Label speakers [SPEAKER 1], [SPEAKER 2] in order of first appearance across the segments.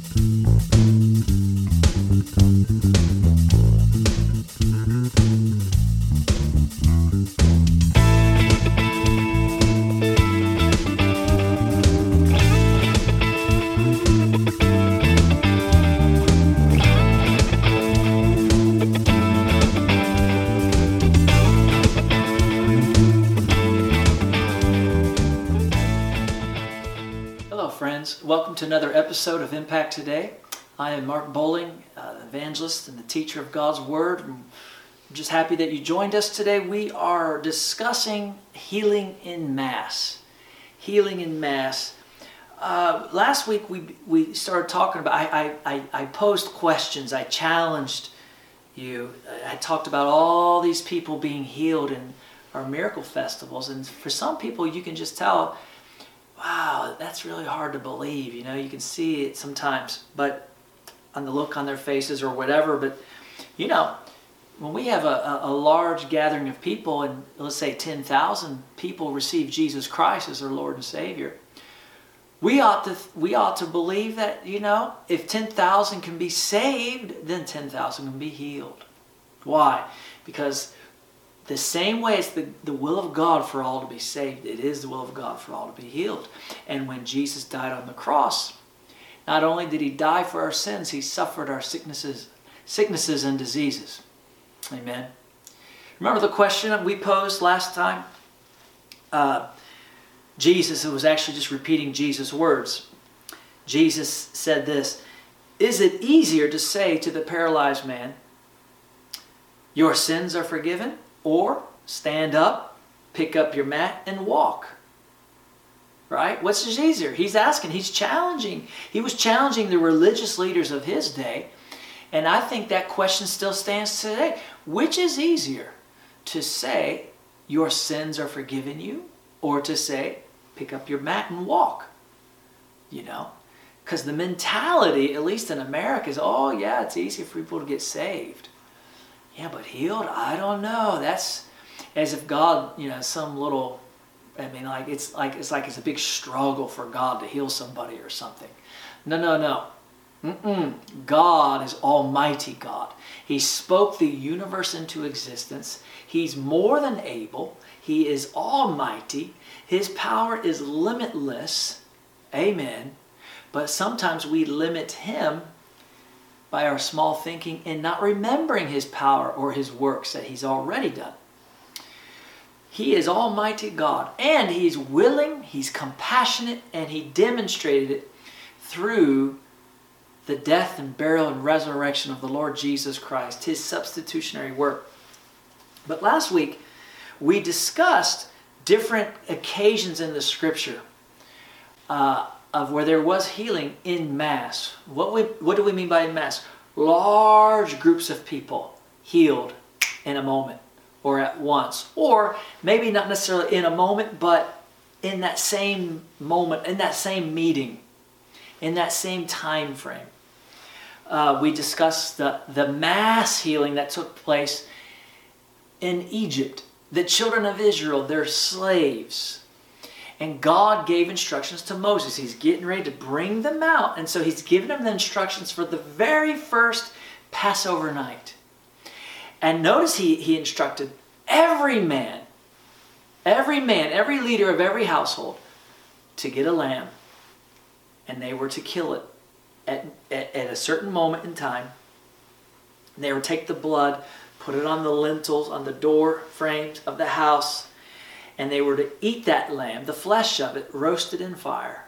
[SPEAKER 1] welcome episode of Impact Today. I am Mark Bowling, uh, evangelist and the teacher of God's Word. I'm just happy that you joined us today. We are discussing healing in Mass. Healing in Mass. Uh, last week we, we started talking about, I, I, I posed questions, I challenged you. I talked about all these people being healed in our miracle festivals, and for some people, you can just tell wow, that's really hard to believe. You know, you can see it sometimes, but on the look on their faces or whatever. But, you know, when we have a, a large gathering of people, and let's say 10,000 people receive Jesus Christ as their Lord and Savior, we ought to we ought to believe that you know if 10,000 can be saved then 10,000 can be healed why because the same way it's the, the will of God for all to be saved, it is the will of God for all to be healed. And when Jesus died on the cross, not only did he die for our sins, he suffered our sicknesses, sicknesses and diseases. Amen. Remember the question we posed last time? Uh, Jesus, it was actually just repeating Jesus' words. Jesus said this Is it easier to say to the paralyzed man, Your sins are forgiven? Or stand up, pick up your mat, and walk. Right? What's easier? He's asking, he's challenging. He was challenging the religious leaders of his day. And I think that question still stands today. Which is easier? To say, your sins are forgiven you, or to say, pick up your mat and walk? You know? Because the mentality, at least in America, is oh, yeah, it's easy for people to get saved. Yeah, but healed? I don't know. That's as if God, you know, some little I mean like it's like it's like it's a big struggle for God to heal somebody or something. No, no, no. Mm-mm. God is Almighty God. He spoke the universe into existence. He's more than able. He is Almighty. His power is limitless. Amen. But sometimes we limit Him by our small thinking and not remembering his power or his works that he's already done. He is Almighty God and he's willing, he's compassionate, and he demonstrated it through the death and burial and resurrection of the Lord Jesus Christ, his substitutionary work. But last week, we discussed different occasions in the scripture. Uh, of where there was healing in mass. What, we, what do we mean by in mass? Large groups of people healed in a moment or at once. Or maybe not necessarily in a moment, but in that same moment, in that same meeting, in that same time frame. Uh, we discussed the, the mass healing that took place in Egypt. The children of Israel, their slaves, and God gave instructions to Moses. He's getting ready to bring them out. And so he's giving them the instructions for the very first Passover night. And notice he, he instructed every man, every man, every leader of every household to get a lamb. And they were to kill it at, at, at a certain moment in time. And they would take the blood, put it on the lintels, on the door frames of the house and they were to eat that lamb, the flesh of it, roasted in fire.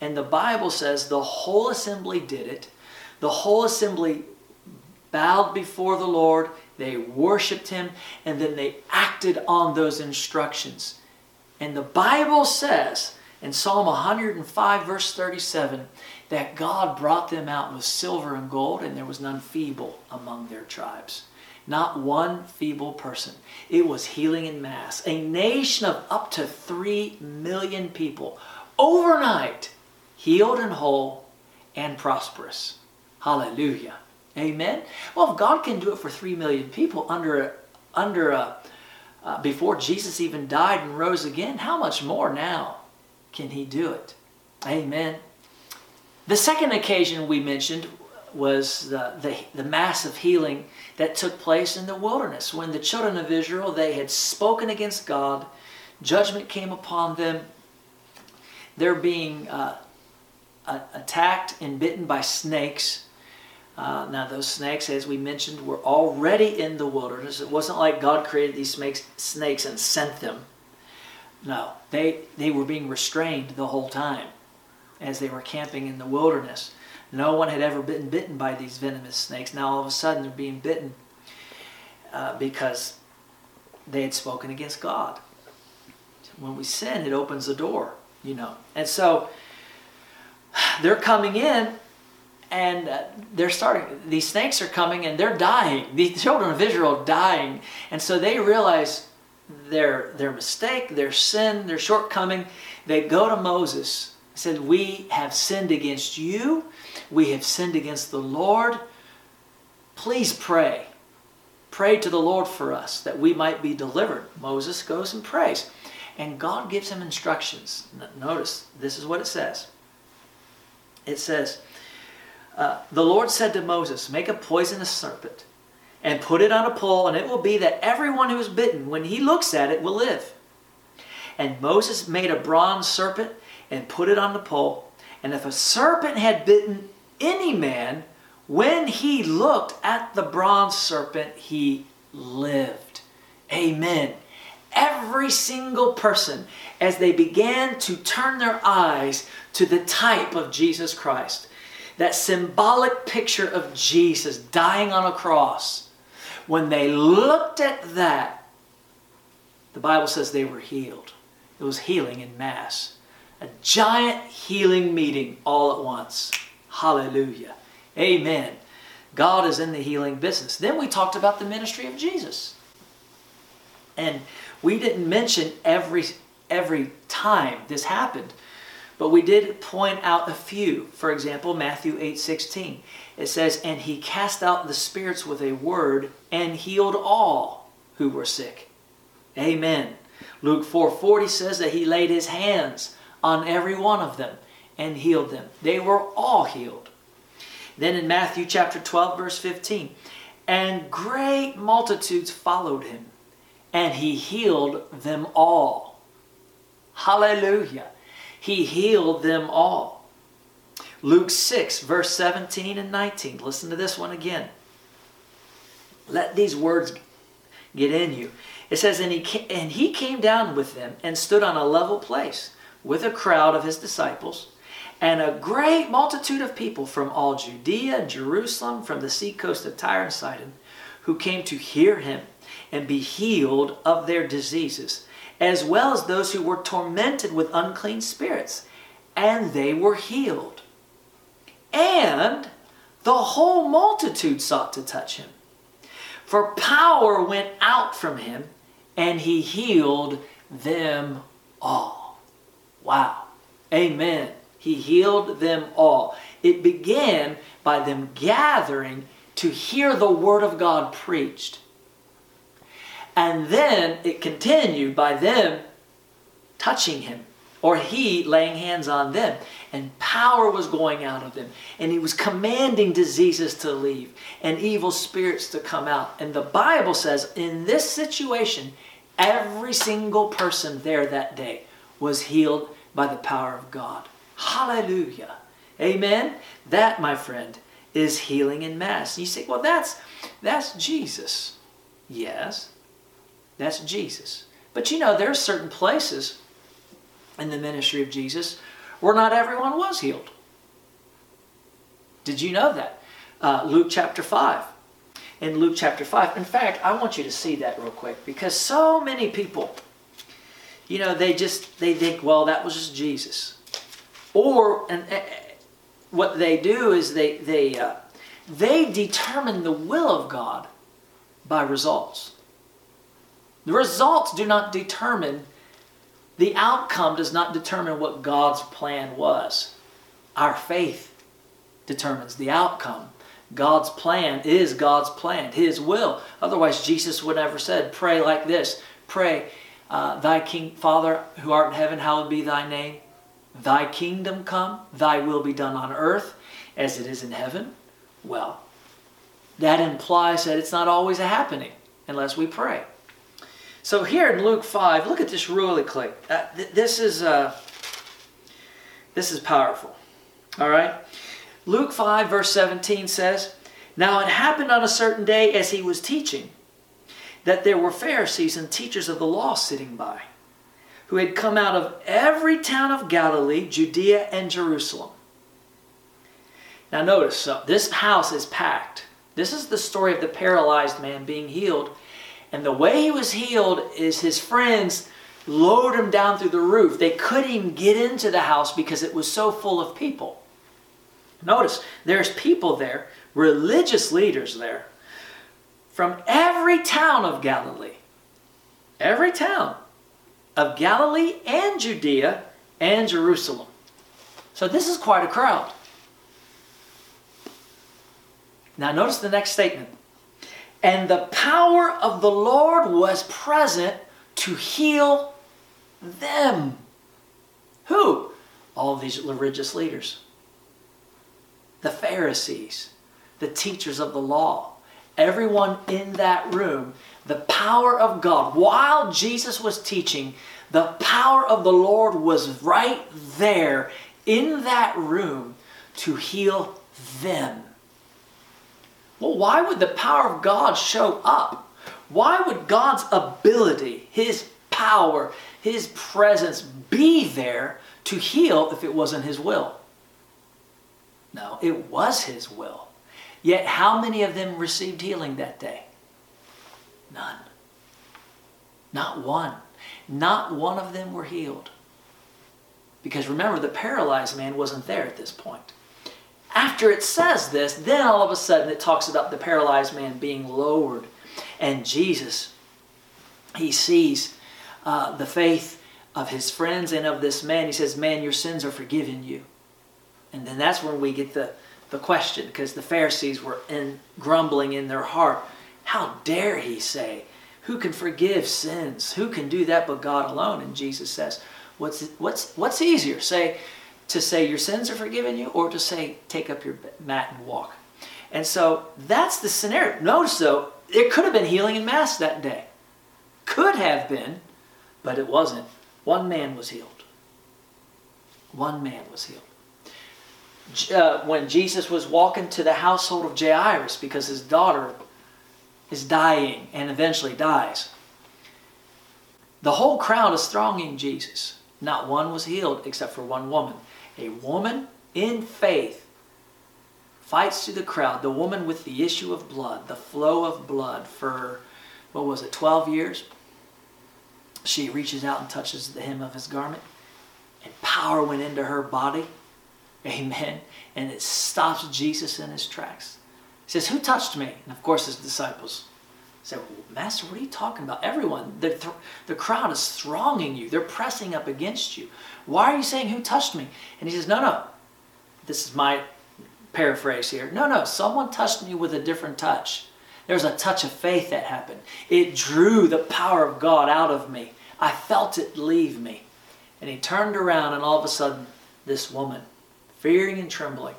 [SPEAKER 1] And the Bible says the whole assembly did it. The whole assembly bowed before the Lord, they worshiped Him, and then they acted on those instructions. And the Bible says in Psalm 105, verse 37, that God brought them out with silver and gold, and there was none feeble among their tribes. Not one feeble person. It was healing in mass. A nation of up to 3 million people overnight healed and whole and prosperous. Hallelujah. Amen. Well, if God can do it for 3 million people under under a, uh, before Jesus even died and rose again, how much more now can he do it? Amen. The second occasion we mentioned was the, the, the massive healing that took place in the wilderness when the children of Israel they had spoken against God, judgment came upon them. They're being uh, attacked and bitten by snakes. Uh, now, those snakes, as we mentioned, were already in the wilderness. It wasn't like God created these snakes, snakes and sent them. No, they, they were being restrained the whole time as they were camping in the wilderness. No one had ever been bitten by these venomous snakes. Now all of a sudden they're being bitten uh, because they had spoken against God. When we sin, it opens the door, you know. And so they're coming in and uh, they're starting, these snakes are coming and they're dying. The children of Israel are dying. And so they realize their, their mistake, their sin, their shortcoming. They go to Moses said, We have sinned against you we have sinned against the Lord. Please pray. Pray to the Lord for us that we might be delivered. Moses goes and prays. And God gives him instructions. Notice, this is what it says. It says, uh, The Lord said to Moses, Make a poisonous serpent and put it on a pole, and it will be that everyone who is bitten, when he looks at it, will live. And Moses made a bronze serpent and put it on the pole. And if a serpent had bitten any man, when he looked at the bronze serpent, he lived. Amen. Every single person, as they began to turn their eyes to the type of Jesus Christ, that symbolic picture of Jesus dying on a cross, when they looked at that, the Bible says they were healed. It was healing in mass. A giant healing meeting all at once. Hallelujah. Amen. God is in the healing business. Then we talked about the ministry of Jesus. And we didn't mention every every time this happened, but we did point out a few. For example, Matthew 8:16. It says, "And he cast out the spirits with a word and healed all who were sick." Amen. Luke 4:40 says that he laid his hands on every one of them and healed them. They were all healed. Then in Matthew chapter 12, verse 15, and great multitudes followed him, and he healed them all. Hallelujah. He healed them all. Luke 6, verse 17 and 19. Listen to this one again. Let these words get in you. It says, and he, and he came down with them and stood on a level place with a crowd of his disciples and a great multitude of people from all Judea and Jerusalem, from the seacoast of Tyre and Sidon, who came to hear him and be healed of their diseases, as well as those who were tormented with unclean spirits, and they were healed. And the whole multitude sought to touch him. For power went out from him, and he healed them all. Wow. Amen. He healed them all. It began by them gathering to hear the Word of God preached. And then it continued by them touching him or he laying hands on them. And power was going out of them. And he was commanding diseases to leave and evil spirits to come out. And the Bible says in this situation, every single person there that day was healed by the power of God. Hallelujah. Amen. That, my friend, is healing in mass. And you say, well, that's that's Jesus. Yes, that's Jesus. But you know, there are certain places in the ministry of Jesus where not everyone was healed. Did you know that? Uh, Luke chapter 5. In Luke chapter 5. In fact, I want you to see that real quick because so many people, you know, they just, they think, well, that was just Jesus. Or and, uh, what they do is they they uh, they determine the will of God by results. The results do not determine the outcome does not determine what God's plan was. Our faith determines the outcome. God's plan is God's plan, His will. Otherwise, Jesus would never said, "Pray like this. Pray, uh, Thy King, Father, who art in heaven, hallowed be Thy name." Thy kingdom come, thy will be done on earth as it is in heaven. Well, that implies that it's not always a happening unless we pray. So here in Luke 5, look at this really quick. Uh, th- this is uh, this is powerful. All right? Luke 5 verse 17 says, "Now it happened on a certain day as he was teaching that there were Pharisees and teachers of the law sitting by, who had come out of every town of Galilee, Judea, and Jerusalem." Now notice, so this house is packed. This is the story of the paralyzed man being healed and the way he was healed is his friends lowered him down through the roof. They couldn't even get into the house because it was so full of people. Notice, there's people there, religious leaders there, from every town of Galilee. Every town of Galilee and Judea and Jerusalem. So this is quite a crowd. Now, notice the next statement. And the power of the Lord was present to heal them. Who? All these religious leaders. The Pharisees, the teachers of the law, everyone in that room, the power of God. While Jesus was teaching, the power of the Lord was right there in that room to heal them. Well, why would the power of God show up? Why would God's ability, His power, His presence be there to heal if it wasn't His will? No, it was His will. Yet, how many of them received healing that day? None. Not one. Not one of them were healed. Because remember, the paralyzed man wasn't there at this point. After it says this, then all of a sudden it talks about the paralyzed man being lowered. And Jesus, he sees uh, the faith of his friends and of this man. He says, Man, your sins are forgiven you. And then that's when we get the, the question, because the Pharisees were in, grumbling in their heart. How dare he say, Who can forgive sins? Who can do that but God alone? And Jesus says, What's, what's, what's easier? Say, to say your sins are forgiven you or to say take up your mat and walk. And so that's the scenario. Notice though, it could have been healing in mass that day. Could have been, but it wasn't. One man was healed. One man was healed. Uh, when Jesus was walking to the household of Jairus because his daughter is dying and eventually dies, the whole crowd is thronging Jesus. Not one was healed except for one woman. A woman in faith fights through the crowd. The woman with the issue of blood, the flow of blood for, what was it, 12 years? She reaches out and touches the hem of his garment, and power went into her body. Amen. And it stops Jesus in his tracks. He says, Who touched me? And of course, his disciples said, Master, what are you talking about? Everyone, the, th- the crowd is thronging you. They're pressing up against you. Why are you saying, Who touched me? And he says, No, no. This is my paraphrase here. No, no. Someone touched me with a different touch. There's a touch of faith that happened. It drew the power of God out of me. I felt it leave me. And he turned around, and all of a sudden, this woman, fearing and trembling,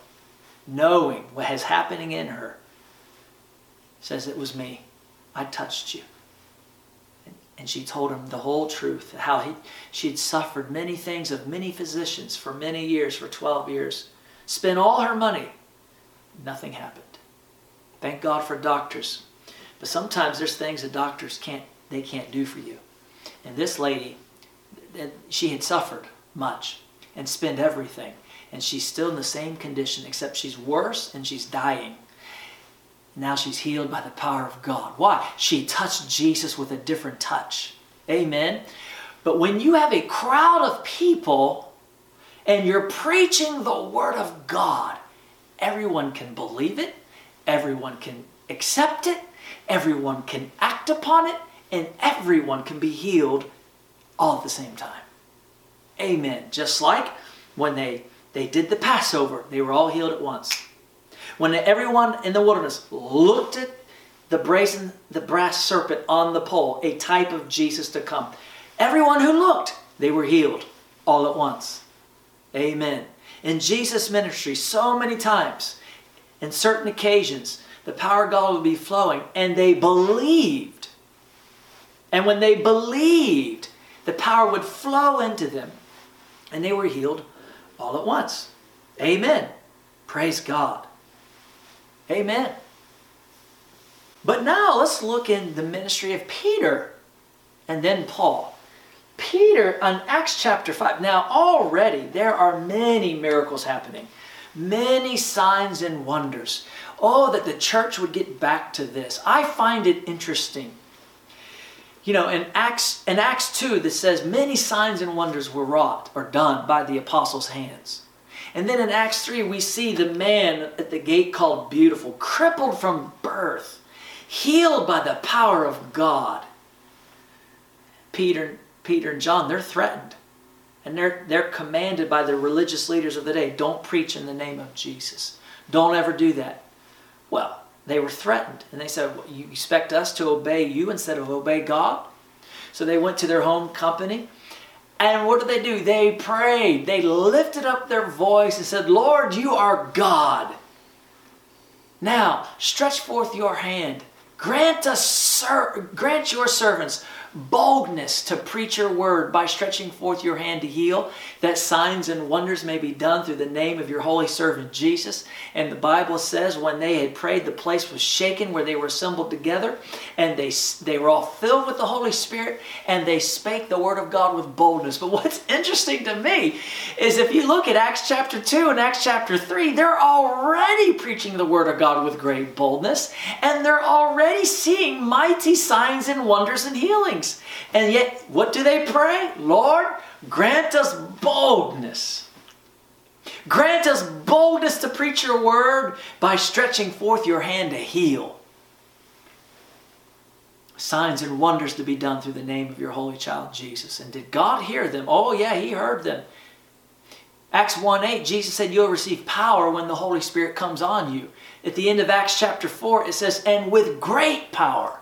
[SPEAKER 1] knowing what is happening in her, says, It was me. I touched you. And she told him the whole truth, how he, she had suffered many things of many physicians for many years, for 12 years, spent all her money. Nothing happened. Thank God for doctors. But sometimes there's things that doctors can't, they can't do for you. And this lady, she had suffered much and spent everything. And she's still in the same condition, except she's worse and she's dying. Now she's healed by the power of God. Why? She touched Jesus with a different touch. Amen. But when you have a crowd of people and you're preaching the Word of God, everyone can believe it, everyone can accept it, everyone can act upon it, and everyone can be healed all at the same time. Amen. Just like when they, they did the Passover, they were all healed at once. When everyone in the wilderness looked at the brazen, the brass serpent on the pole, a type of Jesus to come, everyone who looked, they were healed all at once. Amen. In Jesus' ministry, so many times, in certain occasions, the power of God would be flowing, and they believed. And when they believed, the power would flow into them, and they were healed all at once. Amen. Praise God. Amen. But now let's look in the ministry of Peter and then Paul. Peter, on Acts chapter 5, now already there are many miracles happening, many signs and wonders. Oh, that the church would get back to this. I find it interesting. You know, in Acts, in Acts 2, that says many signs and wonders were wrought or done by the apostles' hands. And then in Acts 3, we see the man at the gate called Beautiful, crippled from birth, healed by the power of God. Peter, Peter and John, they're threatened. And they're, they're commanded by the religious leaders of the day don't preach in the name of Jesus. Don't ever do that. Well, they were threatened. And they said, well, You expect us to obey you instead of obey God? So they went to their home company. And what did they do? They prayed. They lifted up their voice and said, Lord, you are God. Now, stretch forth your hand. Grant us, sir, grant your servants boldness to preach your word by stretching forth your hand to heal, that signs and wonders may be done through the name of your holy servant Jesus. And the Bible says when they had prayed, the place was shaken where they were assembled together, and they, they were all filled with the Holy Spirit, and they spake the word of God with boldness. But what's interesting to me is if you look at Acts chapter 2 and Acts chapter 3, they're already preaching the word of God with great boldness, and they're already seeing mighty signs and wonders and healings things. And yet, what do they pray? Lord, grant us boldness. Grant us boldness to preach your word by stretching forth your hand to heal. Signs and wonders to be done through the name of your holy child Jesus. And did God hear them? Oh, yeah, He heard them. Acts 1 8, Jesus said, You'll receive power when the Holy Spirit comes on you. At the end of Acts chapter 4, it says, And with great power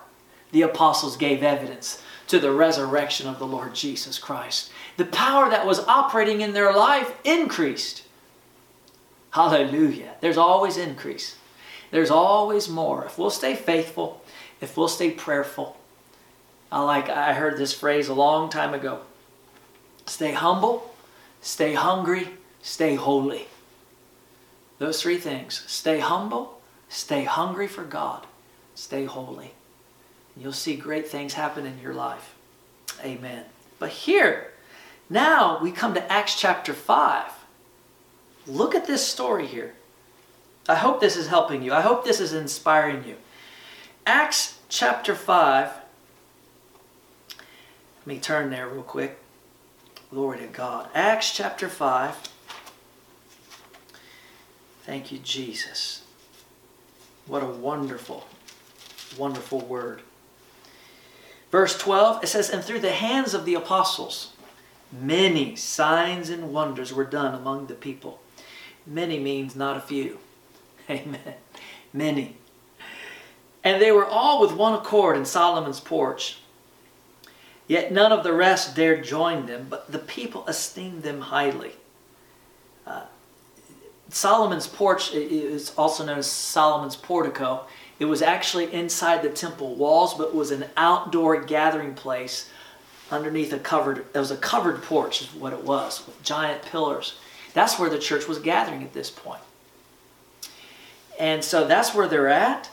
[SPEAKER 1] the apostles gave evidence to the resurrection of the Lord Jesus Christ. The power that was operating in their life increased. Hallelujah. There's always increase. There's always more. If we'll stay faithful, if we'll stay prayerful. I like I heard this phrase a long time ago. Stay humble, stay hungry, stay holy. Those three things. Stay humble, stay hungry for God, stay holy. You'll see great things happen in your life. Amen. But here, now we come to Acts chapter 5. Look at this story here. I hope this is helping you. I hope this is inspiring you. Acts chapter 5. Let me turn there real quick. Glory to God. Acts chapter 5. Thank you, Jesus. What a wonderful, wonderful word. Verse 12, it says, And through the hands of the apostles, many signs and wonders were done among the people. Many means not a few. Amen. Many. And they were all with one accord in Solomon's porch. Yet none of the rest dared join them, but the people esteemed them highly. Uh, Solomon's porch is also known as Solomon's portico. It was actually inside the temple walls, but was an outdoor gathering place underneath a covered, it was a covered porch, is what it was, with giant pillars. That's where the church was gathering at this point. And so that's where they're at.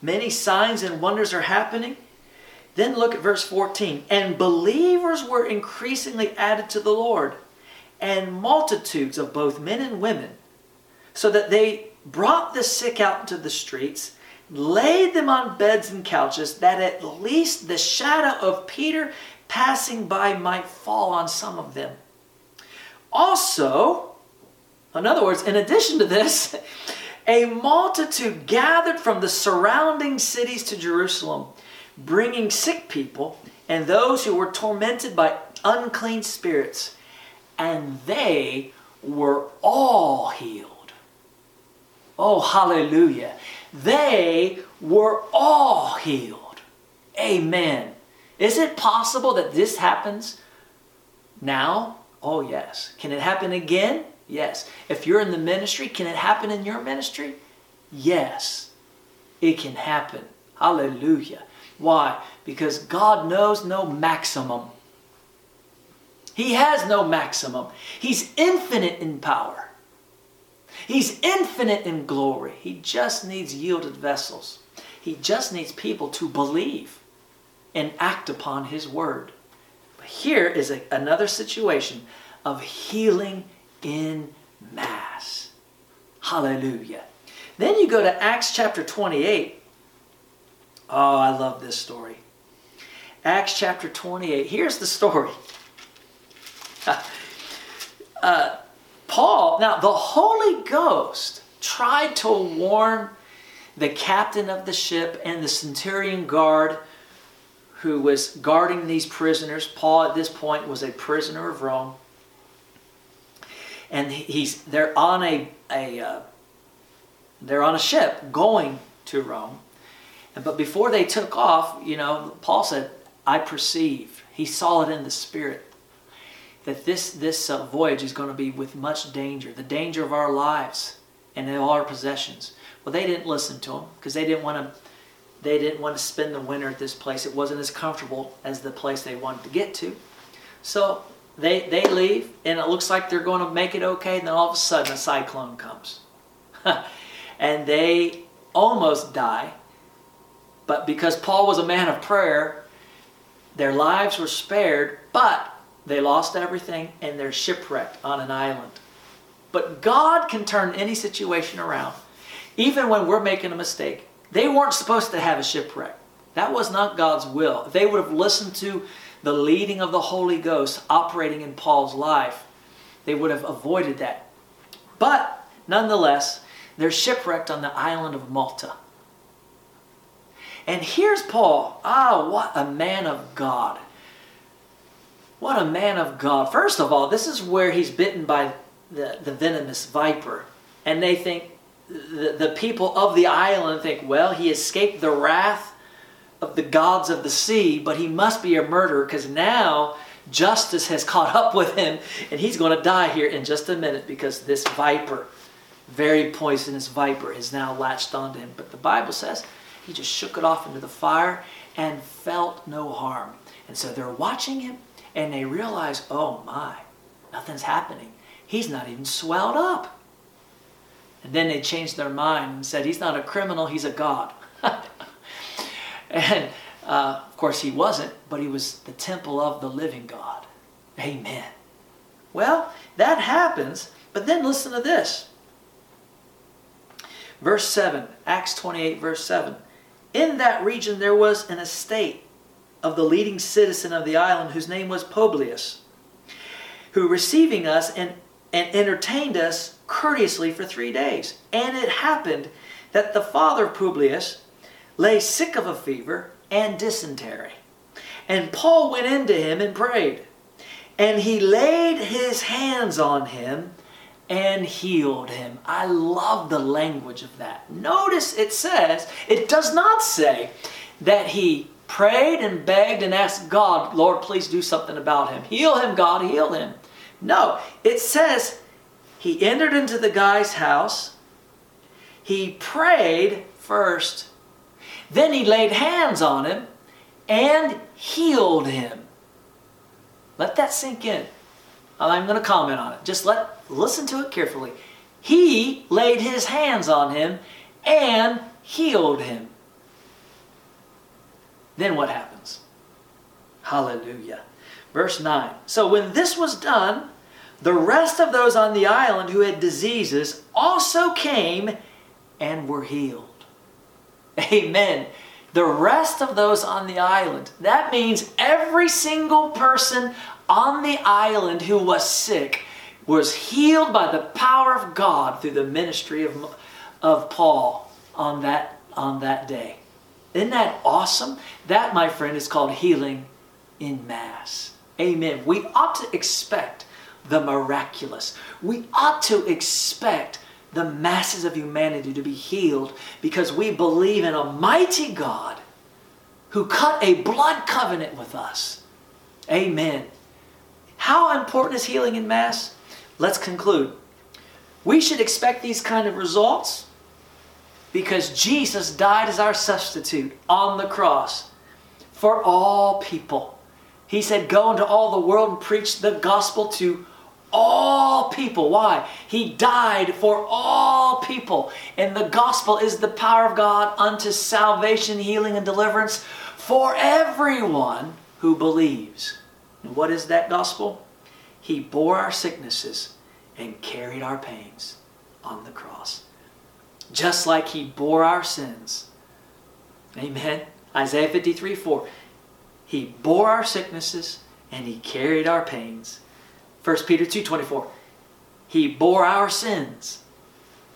[SPEAKER 1] Many signs and wonders are happening. Then look at verse 14. And believers were increasingly added to the Lord, and multitudes of both men and women, so that they brought the sick out into the streets laid them on beds and couches, that at least the shadow of Peter passing by might fall on some of them. Also, in other words, in addition to this, a multitude gathered from the surrounding cities to Jerusalem, bringing sick people and those who were tormented by unclean spirits, and they were all healed. Oh, hallelujah. They were all healed. Amen. Is it possible that this happens now? Oh, yes. Can it happen again? Yes. If you're in the ministry, can it happen in your ministry? Yes. It can happen. Hallelujah. Why? Because God knows no maximum. He has no maximum. He's infinite in power. He's infinite in glory. He just needs yielded vessels. He just needs people to believe and act upon His word. But here is a, another situation of healing in mass. Hallelujah. Then you go to Acts chapter 28. Oh, I love this story. Acts chapter 28. Here's the story. uh, Paul, now the Holy Ghost tried to warn the captain of the ship and the centurion guard who was guarding these prisoners. Paul, at this point, was a prisoner of Rome. And he's they're on a, a uh, they're on a ship going to Rome. But before they took off, you know, Paul said, I perceive. He saw it in the spirit that this, this uh, voyage is going to be with much danger, the danger of our lives and all our possessions. Well, they didn't listen to him because they didn't want to. They didn't want to spend the winter at this place. It wasn't as comfortable as the place they wanted to get to. So they they leave, and it looks like they're going to make it okay. And then all of a sudden, a cyclone comes, and they almost die. But because Paul was a man of prayer, their lives were spared. But they lost everything and they're shipwrecked on an island. But God can turn any situation around, even when we're making a mistake. They weren't supposed to have a shipwreck. That was not God's will. They would have listened to the leading of the Holy Ghost operating in Paul's life, they would have avoided that. But nonetheless, they're shipwrecked on the island of Malta. And here's Paul. Ah, what a man of God. What a man of God. First of all, this is where he's bitten by the, the venomous viper. And they think, the, the people of the island think, well, he escaped the wrath of the gods of the sea, but he must be a murderer because now justice has caught up with him and he's going to die here in just a minute because this viper, very poisonous viper, is now latched onto him. But the Bible says he just shook it off into the fire and felt no harm. And so they're watching him and they realize, oh my, nothing's happening. He's not even swelled up. And then they changed their mind and said, he's not a criminal, he's a God. and uh, of course, he wasn't, but he was the temple of the living God. Amen. Well, that happens, but then listen to this. Verse 7, Acts 28, verse 7. In that region there was an estate of the leading citizen of the island, whose name was Publius, who receiving us and, and entertained us courteously for three days. And it happened that the father of Publius lay sick of a fever and dysentery. And Paul went in to him and prayed. And he laid his hands on him and healed him. I love the language of that. Notice it says, it does not say that he prayed and begged and asked God, Lord, please do something about him. Heal him, God, heal him. No, it says he entered into the guy's house. He prayed first. Then he laid hands on him and healed him. Let that sink in. I'm going to comment on it. Just let listen to it carefully. He laid his hands on him and healed him. Then what happens? Hallelujah. Verse 9. So when this was done, the rest of those on the island who had diseases also came and were healed. Amen. The rest of those on the island. That means every single person on the island who was sick was healed by the power of God through the ministry of, of Paul on that, on that day. Isn't that awesome? That, my friend, is called healing in mass. Amen. We ought to expect the miraculous. We ought to expect the masses of humanity to be healed because we believe in a mighty God who cut a blood covenant with us. Amen. How important is healing in mass? Let's conclude. We should expect these kind of results because Jesus died as our substitute on the cross for all people. He said, Go into all the world and preach the gospel to all people. Why? He died for all people. And the gospel is the power of God unto salvation, healing, and deliverance for everyone who believes. And what is that gospel? He bore our sicknesses and carried our pains on the cross. Just like he bore our sins. Amen. Isaiah 53 4. He bore our sicknesses and he carried our pains. 1 Peter 2 24. He bore our sins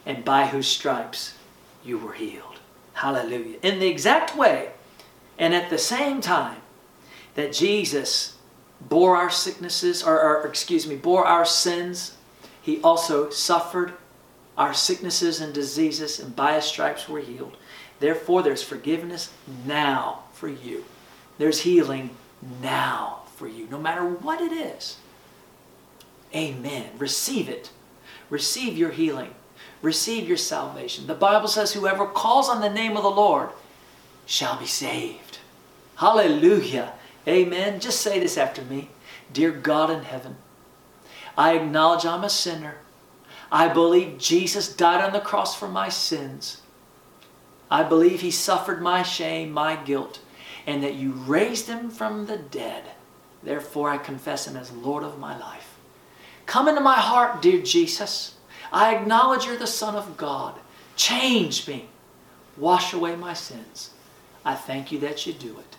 [SPEAKER 1] and by whose stripes you were healed. Hallelujah. In the exact way and at the same time that Jesus bore our sicknesses, or, or, excuse me, bore our sins, he also suffered our sicknesses and diseases, and by his stripes were healed. Therefore, there's forgiveness now for you. There's healing now for you, no matter what it is. Amen. Receive it. Receive your healing. Receive your salvation. The Bible says, whoever calls on the name of the Lord shall be saved. Hallelujah. Amen. Just say this after me. Dear God in heaven, I acknowledge I'm a sinner. I believe Jesus died on the cross for my sins. I believe he suffered my shame, my guilt, and that you raised him from the dead. Therefore, I confess him as Lord of my life. Come into my heart, dear Jesus. I acknowledge you're the Son of God. Change me. Wash away my sins. I thank you that you do it.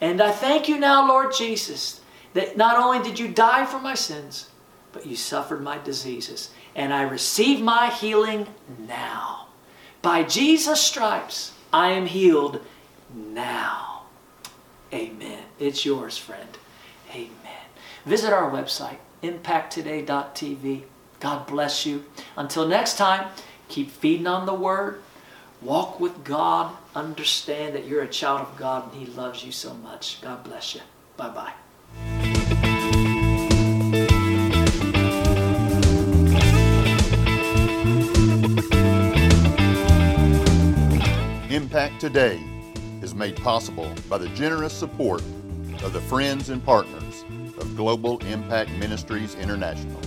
[SPEAKER 1] And I thank you now, Lord Jesus, that not only did you die for my sins, but you suffered my diseases. And I receive my healing now. By Jesus' stripes, I am healed now. Amen. It's yours, friend. Amen. Visit our website, impacttoday.tv. God bless you. Until next time, keep feeding on the Word Walk with God. Understand that you're a child of God and He loves you so much. God bless you. Bye bye.
[SPEAKER 2] Impact Today is made possible by the generous support of the friends and partners of Global Impact Ministries International.